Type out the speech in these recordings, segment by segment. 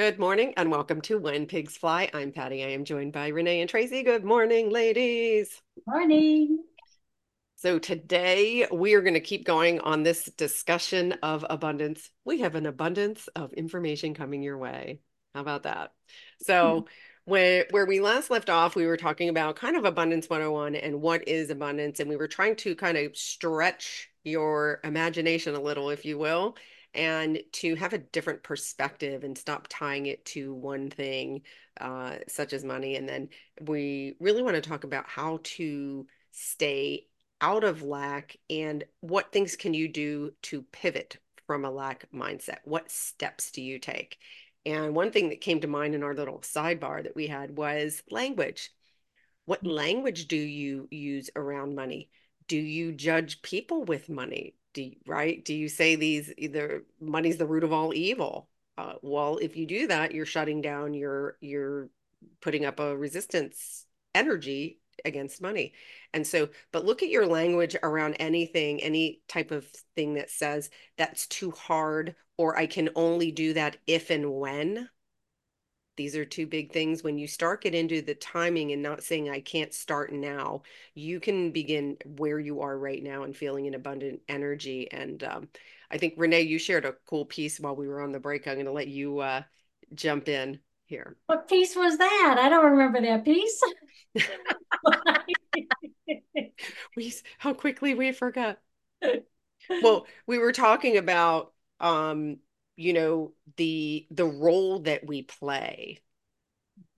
Good morning and welcome to When Pigs Fly. I'm Patty. I am joined by Renee and Tracy. Good morning, ladies. Morning. So, today we are going to keep going on this discussion of abundance. We have an abundance of information coming your way. How about that? So, hmm. where, where we last left off, we were talking about kind of abundance 101 and what is abundance. And we were trying to kind of stretch your imagination a little, if you will, and to have a different perspective and stop tying it to one thing, uh, such as money. And then we really want to talk about how to stay out of lack and what things can you do to pivot from a lack mindset? What steps do you take? And one thing that came to mind in our little sidebar that we had was language. What language do you use around money? Do you judge people with money? Do right? Do you say these either money's the root of all evil? Uh, well if you do that you're shutting down your you're putting up a resistance energy against money. And so but look at your language around anything any type of thing that says that's too hard or i can only do that if and when these are two big things. When you start get into the timing and not saying I can't start now, you can begin where you are right now and feeling an abundant energy. And um, I think Renee, you shared a cool piece while we were on the break. I'm going to let you uh, jump in here. What piece was that? I don't remember that piece. we how quickly we forgot. well, we were talking about um you know the the role that we play.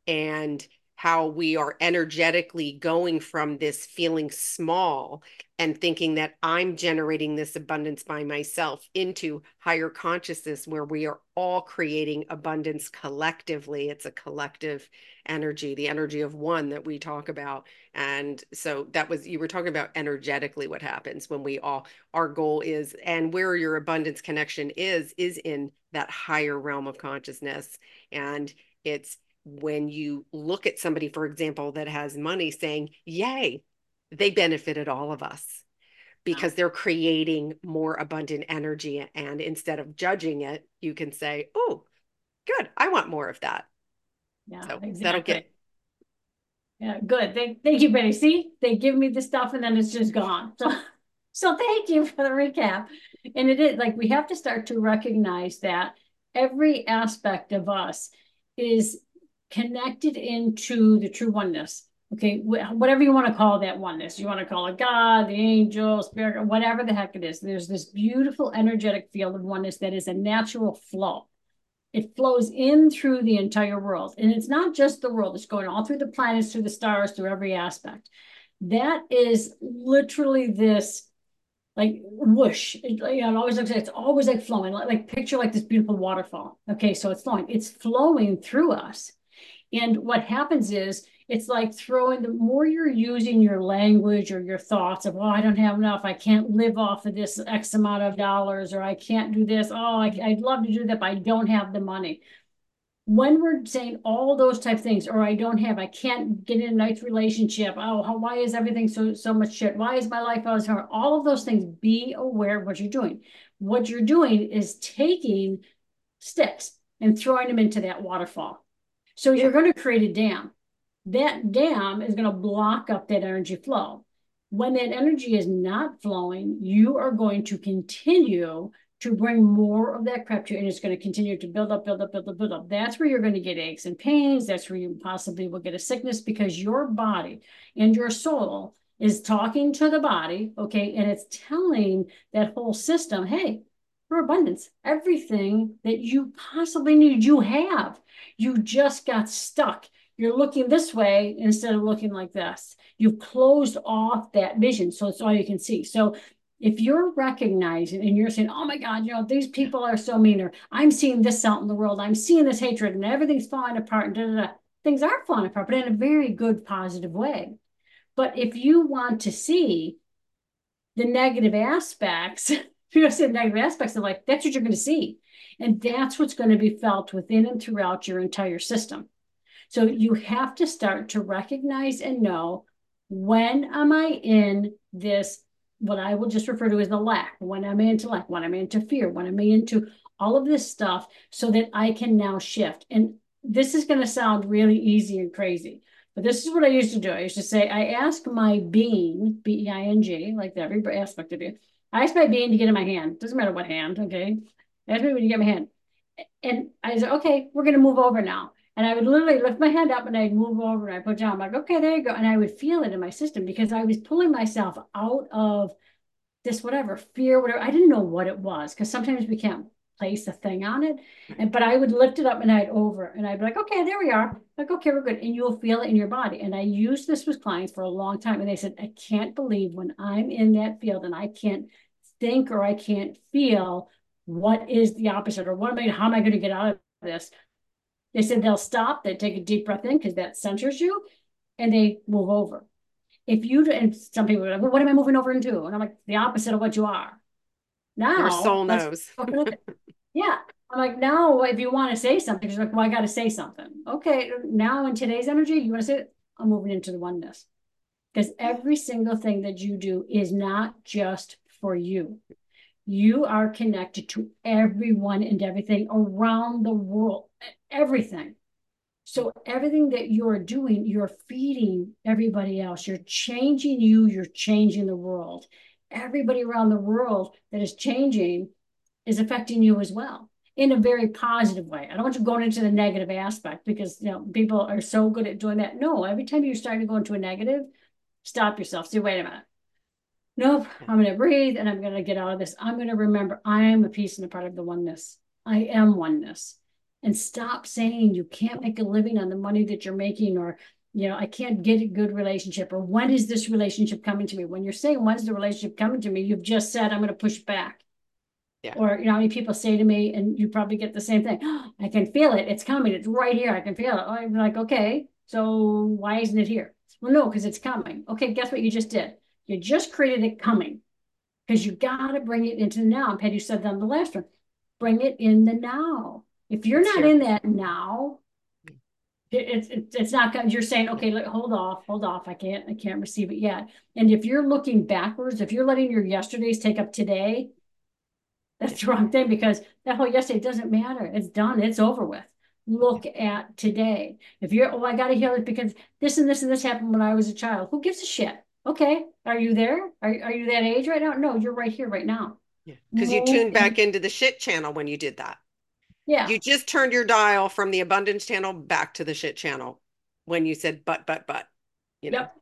And how we are energetically going from this feeling small and thinking that I'm generating this abundance by myself into higher consciousness where we are all creating abundance collectively. It's a collective energy, the energy of one that we talk about. And so that was, you were talking about energetically what happens when we all, our goal is, and where your abundance connection is, is in that higher realm of consciousness. And it's, when you look at somebody, for example, that has money saying, Yay, they benefited all of us because they're creating more abundant energy. And instead of judging it, you can say, Oh, good, I want more of that. Yeah, so exactly. that'll get. Yeah, good. Thank, thank you, Patty. See, they give me the stuff and then it's just gone. So, so thank you for the recap. And it is like we have to start to recognize that every aspect of us is connected into the true oneness. Okay, whatever you want to call that oneness, you want to call it God, the angel, spirit, whatever the heck it is. There's this beautiful energetic field of oneness that is a natural flow. It flows in through the entire world. And it's not just the world, it's going all through the planets, through the stars, through every aspect. That is literally this like whoosh. It, you know, it always looks like it's always like flowing, like, like picture like this beautiful waterfall. Okay, so it's flowing, it's flowing through us. And what happens is it's like throwing the more you're using your language or your thoughts of, oh, I don't have enough. I can't live off of this X amount of dollars, or I can't do this. Oh, I, would love to do that, but I don't have the money. When we're saying all those type things, or I don't have, I can't get in a nice relationship. Oh, how, why is everything so so much shit? Why is my life always hard? All of those things. Be aware of what you're doing. What you're doing is taking sticks and throwing them into that waterfall so you're going to create a dam. That dam is going to block up that energy flow. When that energy is not flowing, you are going to continue to bring more of that crap to you, and it's going to continue to build up, build up, build up, build up. That's where you're going to get aches and pains. That's where you possibly will get a sickness because your body and your soul is talking to the body, okay, and it's telling that whole system, hey, for abundance. Everything that you possibly need, you have. You just got stuck. You're looking this way instead of looking like this. You've closed off that vision. So it's all you can see. So if you're recognizing and you're saying, oh my God, you know, these people are so mean, or I'm seeing this out in the world, I'm seeing this hatred and everything's falling apart, and da, da, da. things are falling apart, but in a very good, positive way. But if you want to see the negative aspects, you know, say negative aspects of life, that's what you're going to see. And that's what's going to be felt within and throughout your entire system. So you have to start to recognize and know when am I in this, what I will just refer to as the lack, when am I'm into lack, when I'm into fear, when I'm into all of this stuff so that I can now shift. And this is going to sound really easy and crazy, but this is what I used to do. I used to say, I ask my being, B E I N G, like every aspect of you. I ask my being to get in my hand. Doesn't matter what hand, okay? Ask me when you get my hand. And I said, okay, we're going to move over now. And I would literally lift my hand up and I'd move over and I put down, I'm like, okay, there you go. And I would feel it in my system because I was pulling myself out of this whatever fear, whatever. I didn't know what it was because sometimes we can't place a thing on it. And but I would lift it up and I'd over and I'd be like, okay, there we are. Like, okay, we're good. And you'll feel it in your body. And I used this with clients for a long time. And they said, I can't believe when I'm in that field and I can't think or I can't feel what is the opposite or what am I, how am I going to get out of this? They said they'll stop, they take a deep breath in because that centers you and they move over. If you, and some people are like, well, what am I moving over into? And I'm like, the opposite of what you are. Now, your soul knows. yeah. I'm like, now if you want to say something, she's like, well, I got to say something. Okay. Now in today's energy, you want to say it? I'm moving into the oneness. Because every single thing that you do is not just for you. You are connected to everyone and everything around the world, everything. So everything that you're doing, you're feeding everybody else. You're changing you, you're changing the world. Everybody around the world that is changing is affecting you as well in a very positive way. I don't want you going into the negative aspect because you know people are so good at doing that. No, every time you start to go into a negative, stop yourself. Say, wait a minute nope, I'm going to breathe and I'm going to get out of this. I'm going to remember I am a piece and a part of the oneness. I am oneness. And stop saying you can't make a living on the money that you're making or, you know, I can't get a good relationship or when is this relationship coming to me? When you're saying when's the relationship coming to me, you've just said I'm going to push back. Yeah. Or, you know, how many people say to me, and you probably get the same thing. Oh, I can feel it. It's coming. It's right here. I can feel it. I'm like, okay, so why isn't it here? Well, no, because it's coming. Okay, guess what you just did? You just created it coming because you got to bring it into the now. And Patty said that on the last one. Bring it in the now. If you're not in that now, it's it, it's not going. You're saying, okay, look, hold off, hold off. I can't, I can't receive it yet. And if you're looking backwards, if you're letting your yesterdays take up today, that's the wrong thing because that whole yesterday doesn't matter. It's done. It's over with. Look at today. If you're, oh, I got to heal it because this and this and this happened when I was a child. Who gives a shit? Okay, are you there? Are, are you that age right now? No, you're right here, right now. Yeah, because you tuned back into the shit channel when you did that. Yeah. You just turned your dial from the abundance channel back to the shit channel when you said but, but, but, you know. Yep.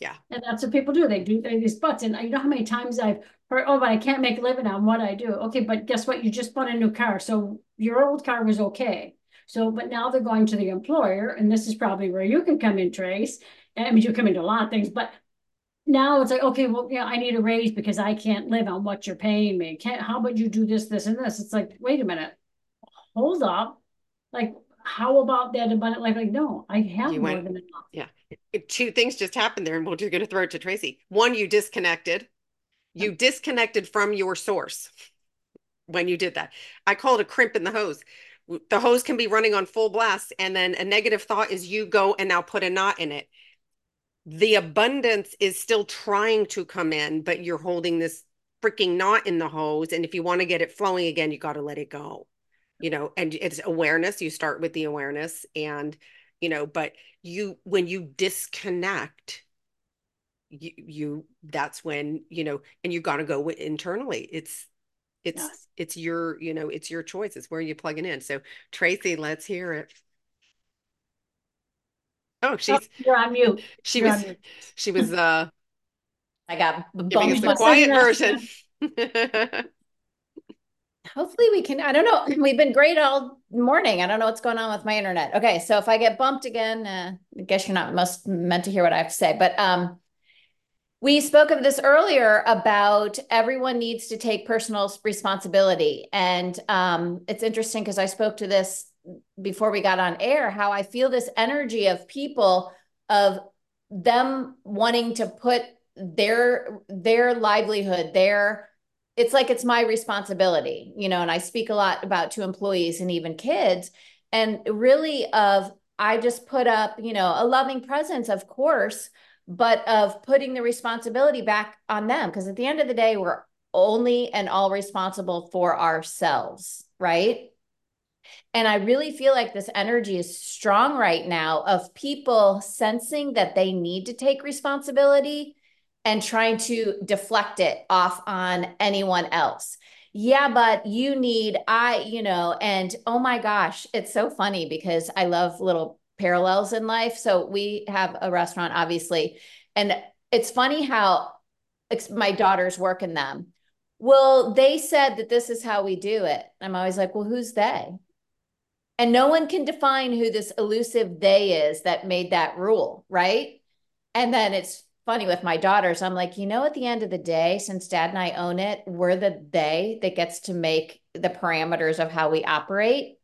Yeah. And that's what people do. They do these buts. And uh, you know how many times I've heard, oh, but I can't make a living on what I do. Okay, but guess what? You just bought a new car. So your old car was okay. So, but now they're going to the employer, and this is probably where you can come in, Trace. I mean, you come into a lot of things, but now it's like, okay, well, yeah, I need a raise because I can't live on what you're paying me. Can't, how about you do this, this, and this? It's like, wait a minute, hold up. Like, how about that abundant life? Like, no, I have you more went, than enough. Yeah. Two things just happened there, and we're just going to throw it to Tracy. One, you disconnected. Oh. You disconnected from your source when you did that. I call it a crimp in the hose. The hose can be running on full blast, and then a negative thought is you go and now put a knot in it the abundance is still trying to come in, but you're holding this freaking knot in the hose. And if you want to get it flowing again, you got to let it go, you know, and it's awareness. You start with the awareness and, you know, but you, when you disconnect, you, you that's when, you know, and you got to go internally. It's, it's, yes. it's your, you know, it's your choice. It's where you plug it in. So Tracy, let's hear it. Oh, she's oh, you're on mute. She you're was she was uh I got giving us the quiet version. Hopefully we can I don't know. We've been great all morning. I don't know what's going on with my internet. Okay, so if I get bumped again, uh, I guess you're not most meant to hear what I have to say. But um we spoke of this earlier about everyone needs to take personal responsibility. And um, it's interesting because I spoke to this before we got on air how I feel this energy of people of them wanting to put their their livelihood their it's like it's my responsibility you know and i speak a lot about to employees and even kids. And really of i just put up you know a loving presence of course but of putting the responsibility back on them. Because at the end of the day we're only and all responsible for ourselves right? And I really feel like this energy is strong right now of people sensing that they need to take responsibility and trying to deflect it off on anyone else. Yeah, but you need, I, you know, and oh my gosh, it's so funny because I love little parallels in life. So we have a restaurant, obviously, and it's funny how my daughters work in them. Well, they said that this is how we do it. I'm always like, well, who's they? And no one can define who this elusive they is that made that rule, right? And then it's funny with my daughters. I'm like, you know, at the end of the day, since dad and I own it, we're the they that gets to make the parameters of how we operate.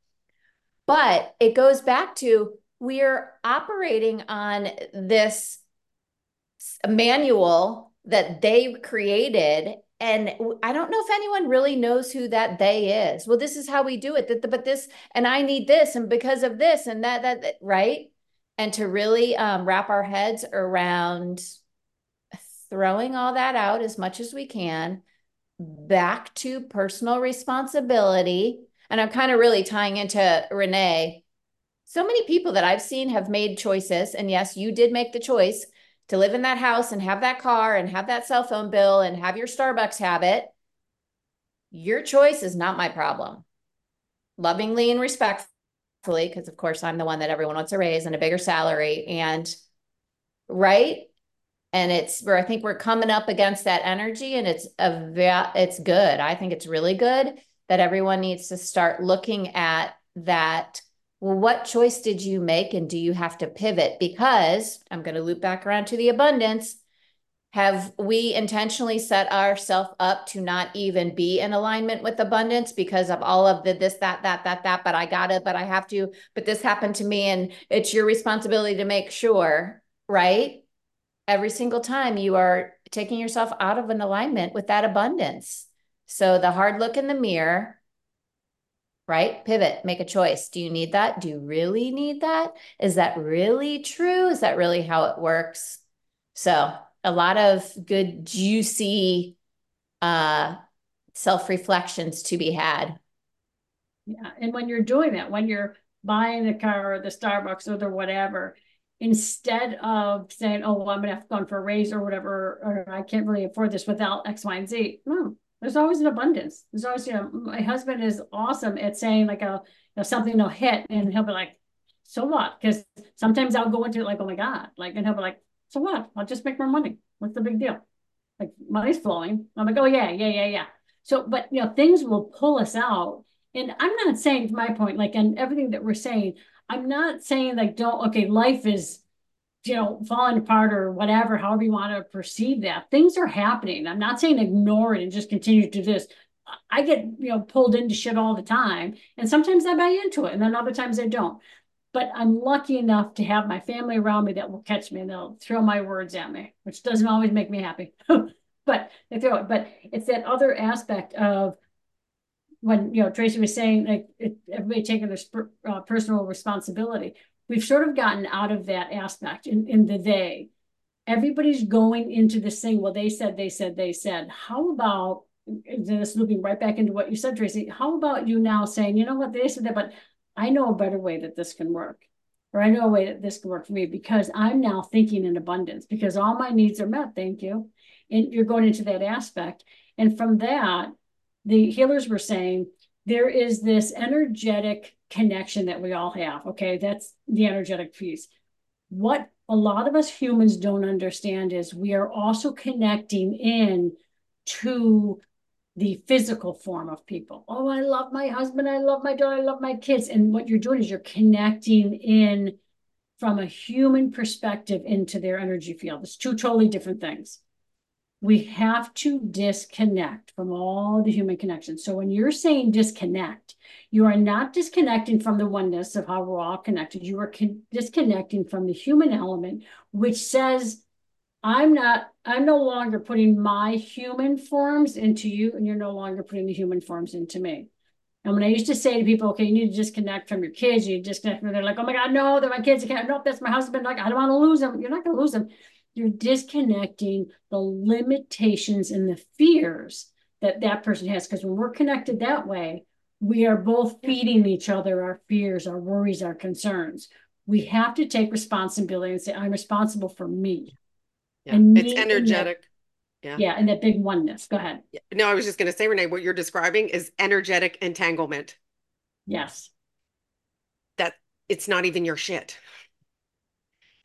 But it goes back to we're operating on this manual that they created and I don't know if anyone really knows who that they is. Well, this is how we do it. But this, and I need this, and because of this, and that, that, right? And to really um, wrap our heads around throwing all that out as much as we can, back to personal responsibility. And I'm kind of really tying into Renee. So many people that I've seen have made choices. And yes, you did make the choice to live in that house and have that car and have that cell phone bill and have your Starbucks habit, your choice is not my problem. Lovingly and respectfully, because of course I'm the one that everyone wants to raise and a bigger salary. And right. And it's where I think we're coming up against that energy and it's a it's good. I think it's really good that everyone needs to start looking at that well, what choice did you make and do you have to pivot? Because I'm going to loop back around to the abundance. Have we intentionally set ourselves up to not even be in alignment with abundance because of all of the this, that, that, that, that, but I got it, but I have to, but this happened to me and it's your responsibility to make sure, right? Every single time you are taking yourself out of an alignment with that abundance. So the hard look in the mirror, right? Pivot, make a choice. Do you need that? Do you really need that? Is that really true? Is that really how it works? So, a lot of good, juicy uh, self reflections to be had. Yeah. And when you're doing that, when you're buying the car or the Starbucks or the whatever, instead of saying, oh, well, I'm going to have to go for a raise or whatever, or I can't really afford this without X, Y, and Z. No, there's always an abundance. There's always, you know, my husband is awesome at saying like a, you know, something will hit and he'll be like, so what? Because sometimes I'll go into it like, oh my God, like, and he'll be like, so what? I'll just make more money. What's the big deal? Like money's flowing. I'm like, oh yeah, yeah, yeah, yeah. So, but you know, things will pull us out. And I'm not saying to my point, like, and everything that we're saying, I'm not saying like, don't, okay, life is you know, falling apart or whatever, however you want to perceive that. Things are happening. I'm not saying ignore it and just continue to do this. I get, you know, pulled into shit all the time. And sometimes I buy into it and then other times I don't. But I'm lucky enough to have my family around me that will catch me and they'll throw my words at me, which doesn't always make me happy. but they throw it. But it's that other aspect of when, you know, Tracy was saying, like, it, everybody taking their uh, personal responsibility we've sort of gotten out of that aspect in, in the they. Everybody's going into this thing, well, they said, they said, they said. How about, this looping right back into what you said, Tracy, how about you now saying, you know what, they said that, but I know a better way that this can work. Or I know a way that this can work for me because I'm now thinking in abundance because all my needs are met. Thank you. And you're going into that aspect. And from that, the healers were saying there is this energetic connection that we all have. Okay, that's the energetic piece. What a lot of us humans don't understand is we are also connecting in to the physical form of people. Oh, I love my husband, I love my daughter, I love my kids. And what you're doing is you're connecting in from a human perspective into their energy field. It's two totally different things we have to disconnect from all the human connections. So when you're saying disconnect, you are not disconnecting from the oneness of how we're all connected. You are disconnecting from the human element, which says, I'm not, I'm no longer putting my human forms into you, and you're no longer putting the human forms into me. And when I used to say to people, okay, you need to disconnect from your kids, you disconnect from, they're like, oh my God, no, they're my kids. I can't, nope, that's my husband. Like, I don't want to lose them. You're not going to lose them you're disconnecting the limitations and the fears that that person has. Because when we're connected that way, we are both feeding each other our fears, our worries, our concerns. We have to take responsibility and say, I'm responsible for me. Yeah. And it's energetic. Yeah. Yeah. And that big oneness. Go ahead. No, I was just going to say, Renee, what you're describing is energetic entanglement. Yes. That it's not even your shit.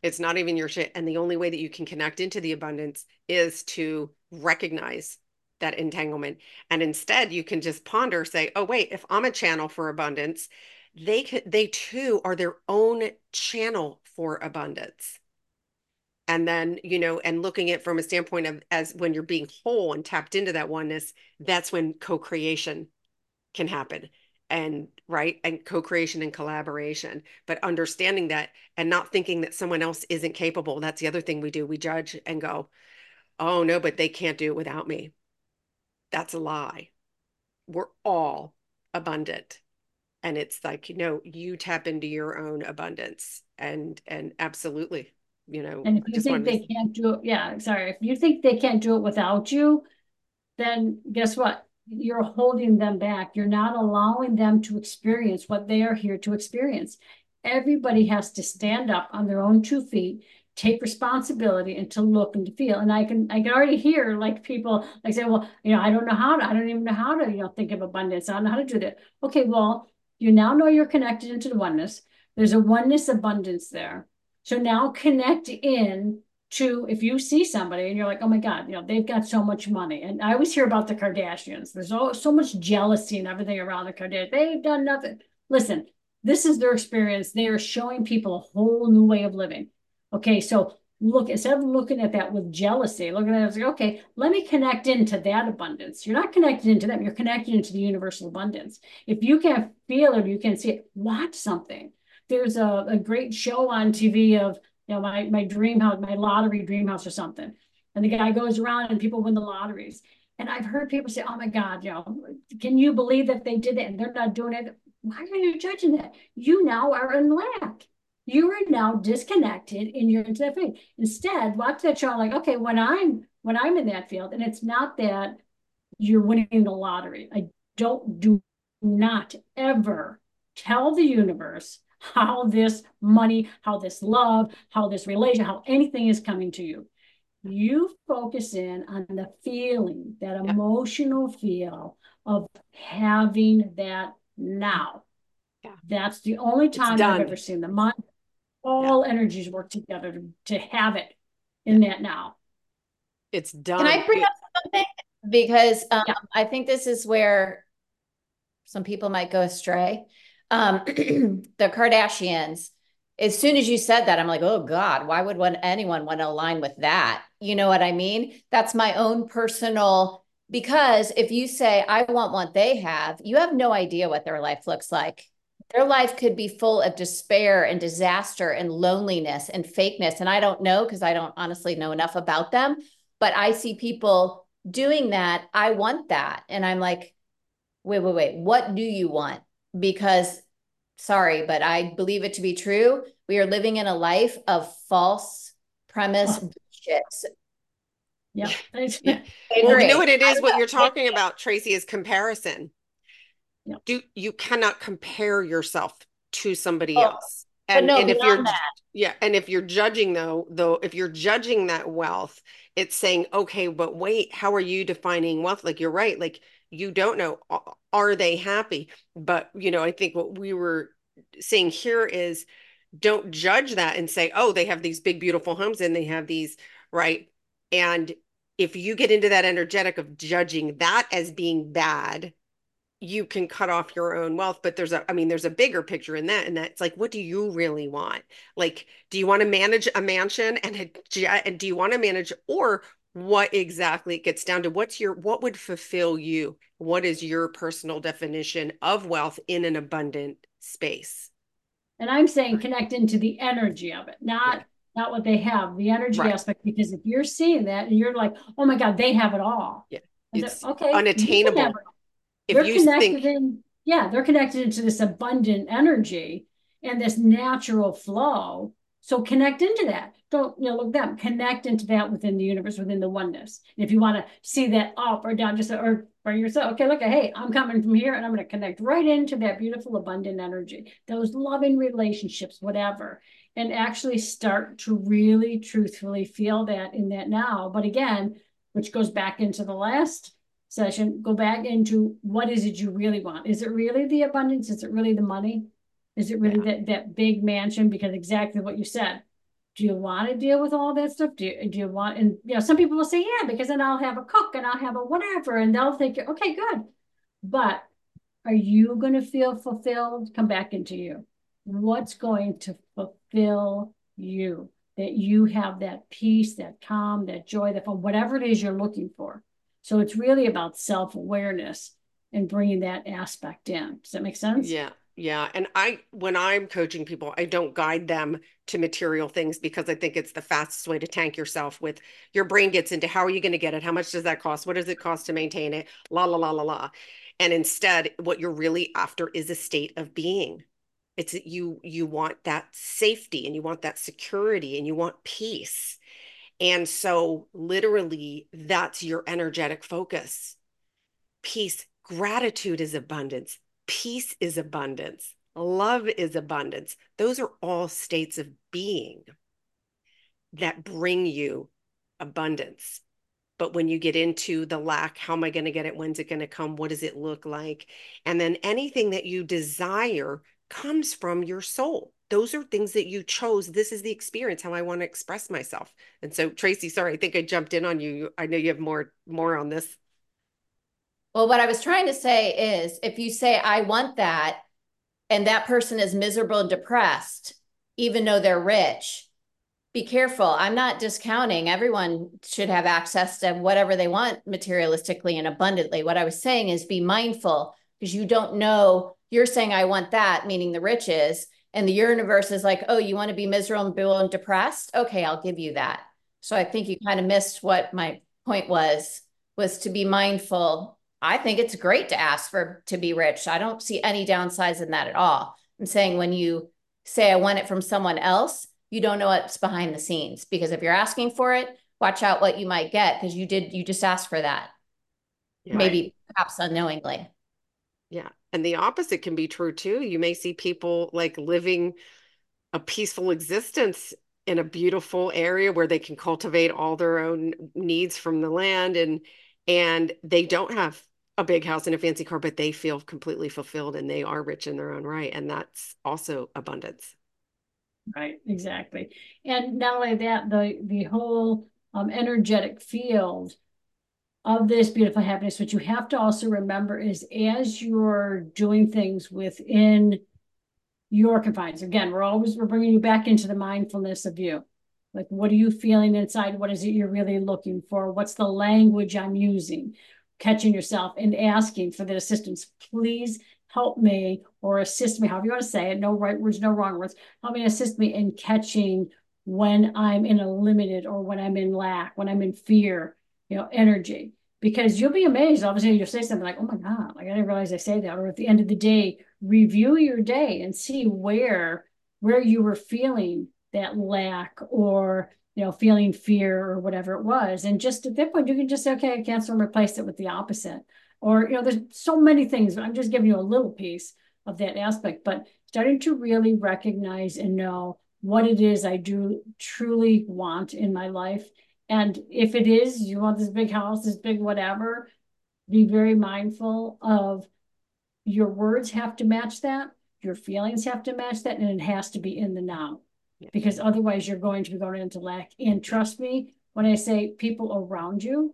It's not even your shit. And the only way that you can connect into the abundance is to recognize that entanglement. And instead, you can just ponder, say, oh, wait, if I'm a channel for abundance, they could, they too are their own channel for abundance. And then, you know, and looking at from a standpoint of as when you're being whole and tapped into that oneness, that's when co-creation can happen and right and co-creation and collaboration but understanding that and not thinking that someone else isn't capable that's the other thing we do. We judge and go oh no but they can't do it without me. That's a lie. We're all abundant. And it's like you know you tap into your own abundance and and absolutely you know and if you think they to... can't do it yeah sorry if you think they can't do it without you then guess what you're holding them back. You're not allowing them to experience what they are here to experience. Everybody has to stand up on their own two feet, take responsibility, and to look and to feel. And I can I can already hear like people like say, well, you know, I don't know how to, I don't even know how to, you know, think of abundance. I don't know how to do that. Okay, well, you now know you're connected into the oneness. There's a oneness abundance there. So now connect in to if you see somebody and you're like, oh my God, you know, they've got so much money. And I always hear about the Kardashians. There's all, so much jealousy and everything around the Kardashians. They've done nothing. Listen, this is their experience. They are showing people a whole new way of living. Okay, so look, instead of looking at that with jealousy, looking at it as like, okay, let me connect into that abundance. You're not connected into them, you're connected into the universal abundance. If you can't feel it, you can see it, watch something. There's a, a great show on TV of you know, my my dream house, my lottery dream house or something. And the guy goes around and people win the lotteries. And I've heard people say, oh my God, you know, can you believe that they did it and they're not doing it? Why are you judging that? You now are in lack. You are now disconnected and you're into that thing. Instead, watch that show like, okay, when I'm when I'm in that field, and it's not that you're winning the lottery. I don't do not ever tell the universe how this money, how this love, how this relation, how anything is coming to you. You focus in on the feeling, that emotional feel of having that now. Yeah. That's the only time I've ever seen the mind, all yeah. energies work together to, to have it in yeah. that now. It's done. Can I bring up something? Because um, I think this is where some people might go astray um, the Kardashians, as soon as you said that, I'm like, oh God, why would one, anyone want to align with that? You know what I mean? That's my own personal, because if you say, I want what they have, you have no idea what their life looks like. Their life could be full of despair and disaster and loneliness and fakeness. And I don't know because I don't honestly know enough about them, but I see people doing that. I want that. And I'm like, wait, wait, wait, what do you want? Because sorry, but I believe it to be true. We are living in a life of false premise oh. Yeah. yeah. Well, you know what it is? What you're talking about, Tracy, is comparison. Yeah. Do you cannot compare yourself to somebody oh, else. And, no, and if you're that. yeah, and if you're judging though, though, if you're judging that wealth, it's saying, okay, but wait, how are you defining wealth? Like you're right, like you don't know are they happy? But you know i think what we were saying here is don't judge that and say oh they have these big beautiful homes and they have these right? And if you get into that energetic of judging that as being bad you can cut off your own wealth. But there's a i mean there's a bigger picture in that and that's like what do you really want? Like do you want to manage a mansion and a, and do you want to manage or what exactly it gets down to what's your what would fulfill you? What is your personal definition of wealth in an abundant space? And i'm saying connect into the energy of it not yeah. not what they have the energy right. aspect because if you're seeing that and you're like oh my god they have it all. Yeah. It's okay unattainable. it if they're you connected think... in yeah they're connected into this abundant energy and this natural flow so connect into that. Don't you know look them connect into that within the universe, within the oneness. And if you want to see that up or down, just or for yourself. Okay, look, at hey, I'm coming from here and I'm going to connect right into that beautiful, abundant energy, those loving relationships, whatever, and actually start to really truthfully feel that in that now. But again, which goes back into the last session, go back into what is it you really want? Is it really the abundance? Is it really the money? Is it really yeah. that, that big mansion? Because exactly what you said. Do you want to deal with all that stuff? Do you, do you want, and you know, some people will say, yeah, because then I'll have a cook and I'll have a whatever, and they'll think, okay, good. But are you going to feel fulfilled? Come back into you. What's going to fulfill you? That you have that peace, that calm, that joy, that fun, whatever it is you're looking for. So it's really about self awareness and bringing that aspect in. Does that make sense? Yeah. Yeah. And I, when I'm coaching people, I don't guide them to material things because I think it's the fastest way to tank yourself with your brain gets into how are you going to get it? How much does that cost? What does it cost to maintain it? La, la, la, la, la. And instead, what you're really after is a state of being. It's you, you want that safety and you want that security and you want peace. And so, literally, that's your energetic focus. Peace, gratitude is abundance Peace is abundance. Love is abundance. Those are all states of being that bring you abundance. But when you get into the lack, how am I going to get it? When's it going to come? What does it look like? And then anything that you desire comes from your soul. Those are things that you chose. This is the experience, how I want to express myself. And so, Tracy, sorry, I think I jumped in on you. I know you have more more on this. Well, what I was trying to say is if you say, I want that, and that person is miserable and depressed, even though they're rich, be careful. I'm not discounting. Everyone should have access to whatever they want materialistically and abundantly. What I was saying is be mindful because you don't know. You're saying, I want that, meaning the riches. And the universe is like, oh, you want to be miserable and depressed? Okay, I'll give you that. So I think you kind of missed what my point was, was to be mindful I think it's great to ask for to be rich. I don't see any downsides in that at all. I'm saying when you say I want it from someone else, you don't know what's behind the scenes because if you're asking for it, watch out what you might get because you did you just asked for that. Maybe perhaps unknowingly. Yeah. And the opposite can be true too. You may see people like living a peaceful existence in a beautiful area where they can cultivate all their own needs from the land and and they don't have a big house and a fancy car, but they feel completely fulfilled and they are rich in their own right. And that's also abundance. Right, exactly. And not only that, the the whole um, energetic field of this beautiful happiness, what you have to also remember is as you're doing things within your confines, again, we're always we're bringing you back into the mindfulness of you. Like, what are you feeling inside? What is it you're really looking for? What's the language I'm using? Catching yourself and asking for the assistance. Please help me or assist me, however you want to say it. No right words, no wrong words. Help me assist me in catching when I'm in a limited or when I'm in lack, when I'm in fear, you know, energy. Because you'll be amazed. Obviously, you'll say something like, oh my God, like I didn't realize I say that. Or at the end of the day, review your day and see where where you were feeling that lack or you know, feeling fear or whatever it was. And just at that point, you can just say, okay, I cancel and replace it with the opposite. Or, you know, there's so many things. But I'm just giving you a little piece of that aspect, but starting to really recognize and know what it is I do truly want in my life. And if it is, you want this big house, this big whatever, be very mindful of your words have to match that, your feelings have to match that, and it has to be in the now because otherwise you're going to be going into lack. And trust me, when I say people around you,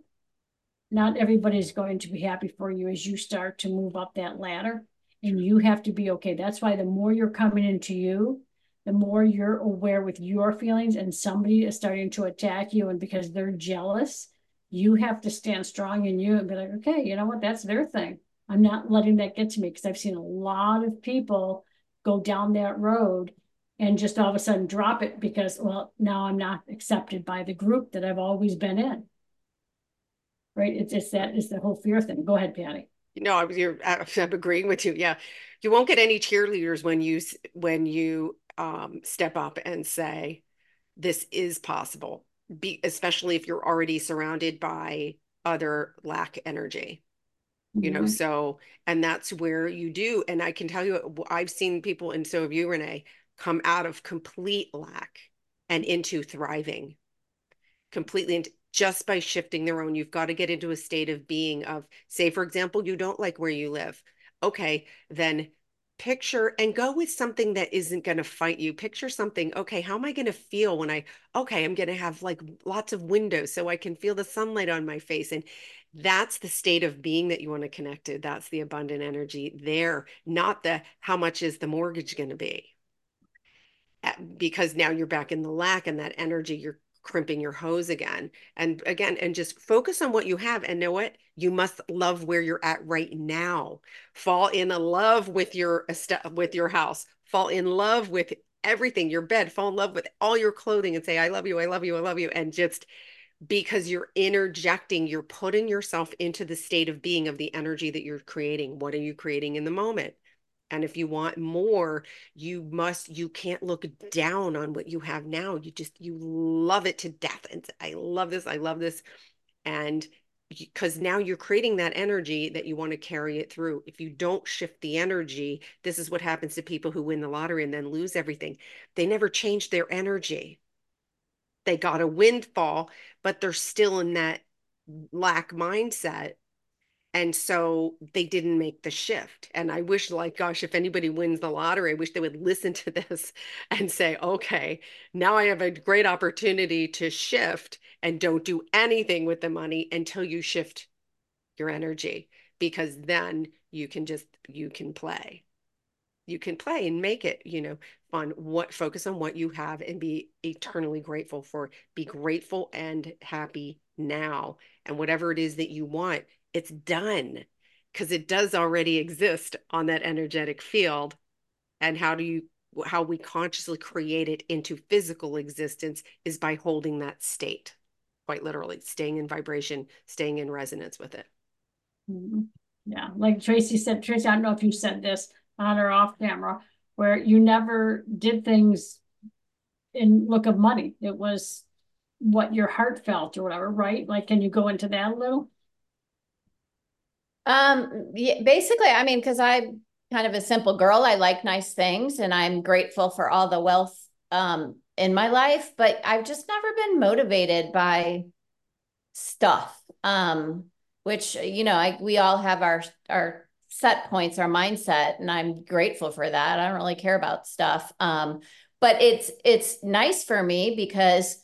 not everybody's going to be happy for you as you start to move up that ladder. And you have to be okay. That's why the more you're coming into you, the more you're aware with your feelings and somebody is starting to attack you and because they're jealous, you have to stand strong in you and be like, okay, you know what? That's their thing. I'm not letting that get to me because I've seen a lot of people go down that road and just all of a sudden drop it because, well, now I'm not accepted by the group that I've always been in. Right? It's it's that is the whole fear thing. Go ahead, Patty. No, you're I'm agreeing with you. Yeah, you won't get any cheerleaders when you when you um, step up and say this is possible. Be especially if you're already surrounded by other lack energy. you know, so, and that's where you do. And I can tell you, I've seen people, and so have you, Renee, come out of complete lack and into thriving completely into, just by shifting their own. You've got to get into a state of being of, say, for example, you don't like where you live. Okay, then picture and go with something that isn't going to fight you picture something okay how am i going to feel when i okay i'm going to have like lots of windows so i can feel the sunlight on my face and that's the state of being that you want to connect to that's the abundant energy there not the how much is the mortgage going to be because now you're back in the lack and that energy you're crimping your hose again. And again and just focus on what you have. And know what? You must love where you're at right now. Fall in love with your with your house. Fall in love with everything your bed. Fall in love with all your clothing and say i love you i love you i love you. And just because you're interjecting you're putting yourself into the state of being of the energy that you're creating. What are you creating in the moment and if you want more you must you can't look down on what you have now. You just you love it to death. And i love this i love this. And because now you're creating that energy that you want to carry it through. If you don't shift the energy this is what happens to people who win the lottery and then lose everything. They never change their energy. They got a windfall but they're still in that lack mindset and so they didn't make the shift. And i wish like gosh if anybody wins the lottery i wish they would listen to this and say okay now i have a great opportunity to shift and don't do anything with the money until you shift your energy because then you can just you can play. You can play and make it you know on what focus on what you have and be eternally grateful for. Be grateful and happy now. And whatever it is that you want it's done because it does already exist on that energetic field. And how do you how we consciously create it into physical existence is by holding that state quite literally staying in vibration staying in resonance with it. Mm-hmm. yeah like tracy said tracy i don't know if you said this on or off camera where you never did things in look of money. It was what your heart felt or whatever right? Like can you go into that a little um, yeah, basically, I mean, because I'm kind of a simple girl, I like nice things and I'm grateful for all the wealth um in my life, but I've just never been motivated by stuff. Um, which you know, I we all have our our set points, our mindset, and I'm grateful for that. I don't really care about stuff. Um, but it's it's nice for me because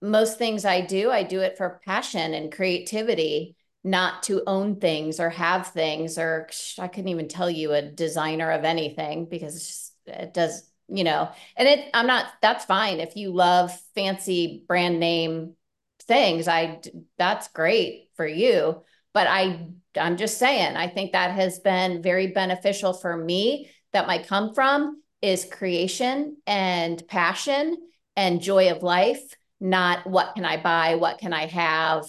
most things I do, I do it for passion and creativity not to own things or have things or I couldn't even tell you a designer of anything because it does you know and it I'm not that's fine. If you love fancy brand name things I that's great for you. But I I'm just saying I think that has been very beneficial for me that might come from is creation and passion and joy of life not what can I buy what can I have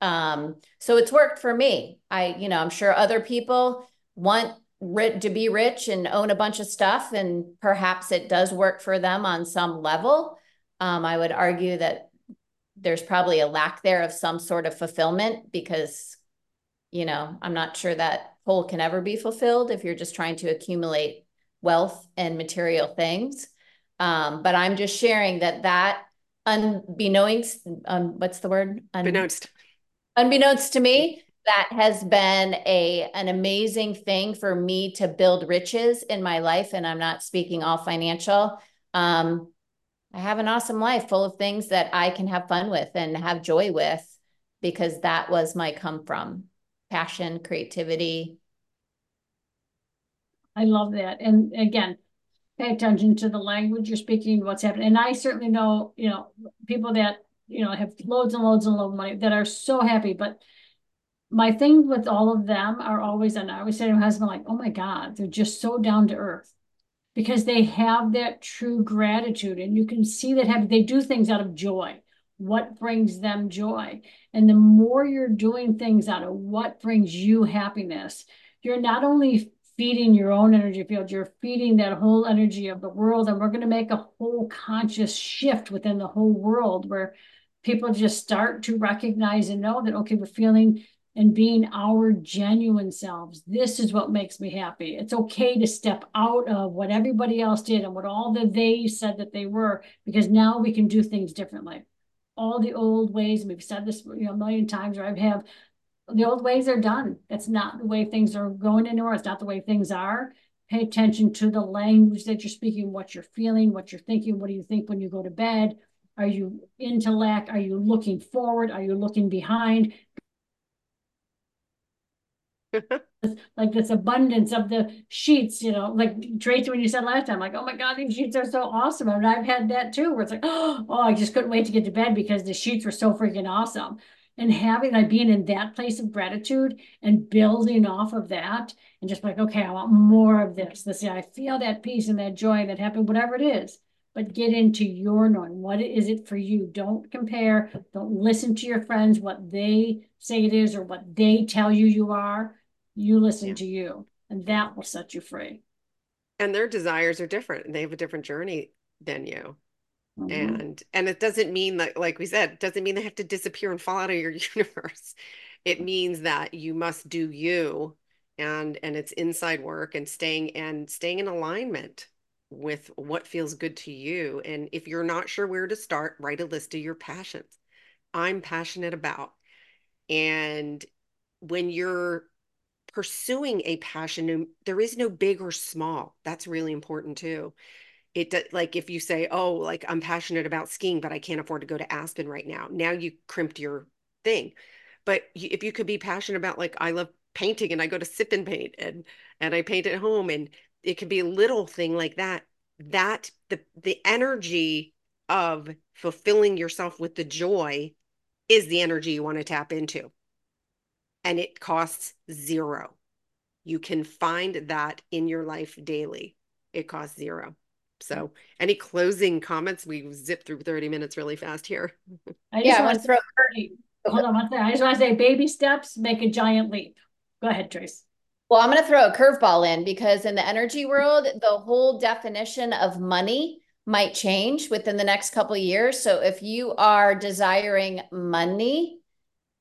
um, so it's worked for me. I, you know, I'm sure other people want to be rich and own a bunch of stuff, and perhaps it does work for them on some level. Um, I would argue that there's probably a lack there of some sort of fulfillment because, you know, I'm not sure that whole can ever be fulfilled if you're just trying to accumulate wealth and material things. Um, but I'm just sharing that that unbeknownst, um, what's the word? Unbeknownst unbeknownst to me, that has been a an amazing thing for me to build riches in my life. And I'm not speaking all financial. Um, I have an awesome life full of things that I can have fun with and have joy with because that was my come from passion, creativity. I love that. And again, pay attention to the language you're speaking, what's happening. And I certainly know, you know, people that you know, have loads and loads and loads of money that are so happy. But my thing with all of them are always, and I always say to my husband, like, oh my God, they're just so down to earth because they have that true gratitude. And you can see that have, they do things out of joy. What brings them joy? And the more you're doing things out of what brings you happiness, you're not only feeding your own energy field, you're feeding that whole energy of the world. And we're going to make a whole conscious shift within the whole world where people just start to recognize and know that, okay, we're feeling and being our genuine selves. This is what makes me happy. It's okay to step out of what everybody else did and what all the they said that they were, because now we can do things differently. All the old ways, we've said this you know, a million times, or I have the old ways are done. That's not the way things are going anymore. It's not the way things are. Pay attention to the language that you're speaking, what you're feeling, what you're thinking. What do you think when you go to bed? Are you into lack? Are you looking forward? Are you looking behind? like this abundance of the sheets, you know, like Tracy, when you said last time, like, oh my God, these sheets are so awesome. And I've had that too, where it's like, oh, I just couldn't wait to get to bed because the sheets were so freaking awesome. And having like being in that place of gratitude and building off of that and just like, okay, I want more of this. This, I feel that peace and that joy that happened, whatever it is. But get into your knowing. What is it for you? Don't compare. Don't listen to your friends, what they say it is or what they tell you you are you listen yeah. to you, and that will set you free. And their desires are different. and They have a different journey than you. Mm-hmm. And and it doesn't mean that, like we said, it doesn't mean they have to disappear and fall out of your universe. It means that you must do you and and it's inside work and staying and staying in alignment with what feels good to you. And if you're not sure where to start, write a list of your passions. I'm passionate about. And when you're pursuing a passion there is no big or small that's really important too it like if you say oh like i'm passionate about skiing but i can't afford to go to aspen right now now you crimped your thing but if you could be passionate about like i love painting and i go to sip and paint and and i paint at home and it could be a little thing like that that the the energy of fulfilling yourself with the joy is the energy you want to tap into and it costs zero. You can find that in your life daily. It costs zero. So, any closing comments? We zip through 30 minutes really fast here. I yeah, want to throw. Hold on one second. I just want to say baby steps make a giant leap. Go ahead, Trace. Well, I'm going to throw a curveball in because in the energy world, the whole definition of money might change within the next couple years. So if you are desiring money,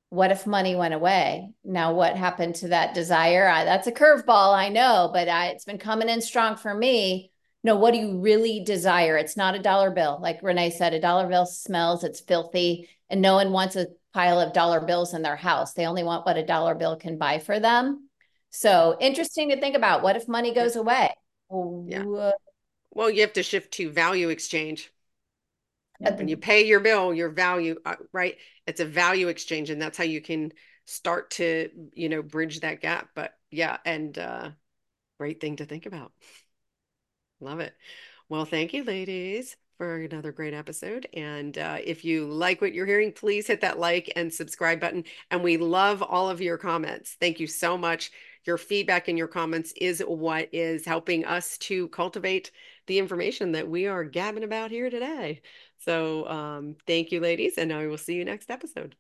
what if money went away? Now, what happened to that desire? I, that's a curveball, I know, but I, it's been coming in strong for me. No, what do you really desire? It's not a dollar bill. Like Renee said, a dollar bill smells, it's filthy, and no one wants a pile of dollar bills in their house. They only want what a dollar bill can buy for them. So interesting to think about. What if money goes away? Yeah. Well, you have to shift to value exchange. When you pay your bill, your value, uh, right? It's a value exchange, and that's how you can start to, you know, bridge that gap. But yeah, and uh, great thing to think about. Love it. Well, thank you, ladies, for another great episode. And uh, if you like what you're hearing, please hit that like and subscribe button. And we love all of your comments. Thank you so much. Your feedback and your comments is what is helping us to cultivate the information that we are gabbing about here today. So um, thank you, ladies, and I will see you next episode.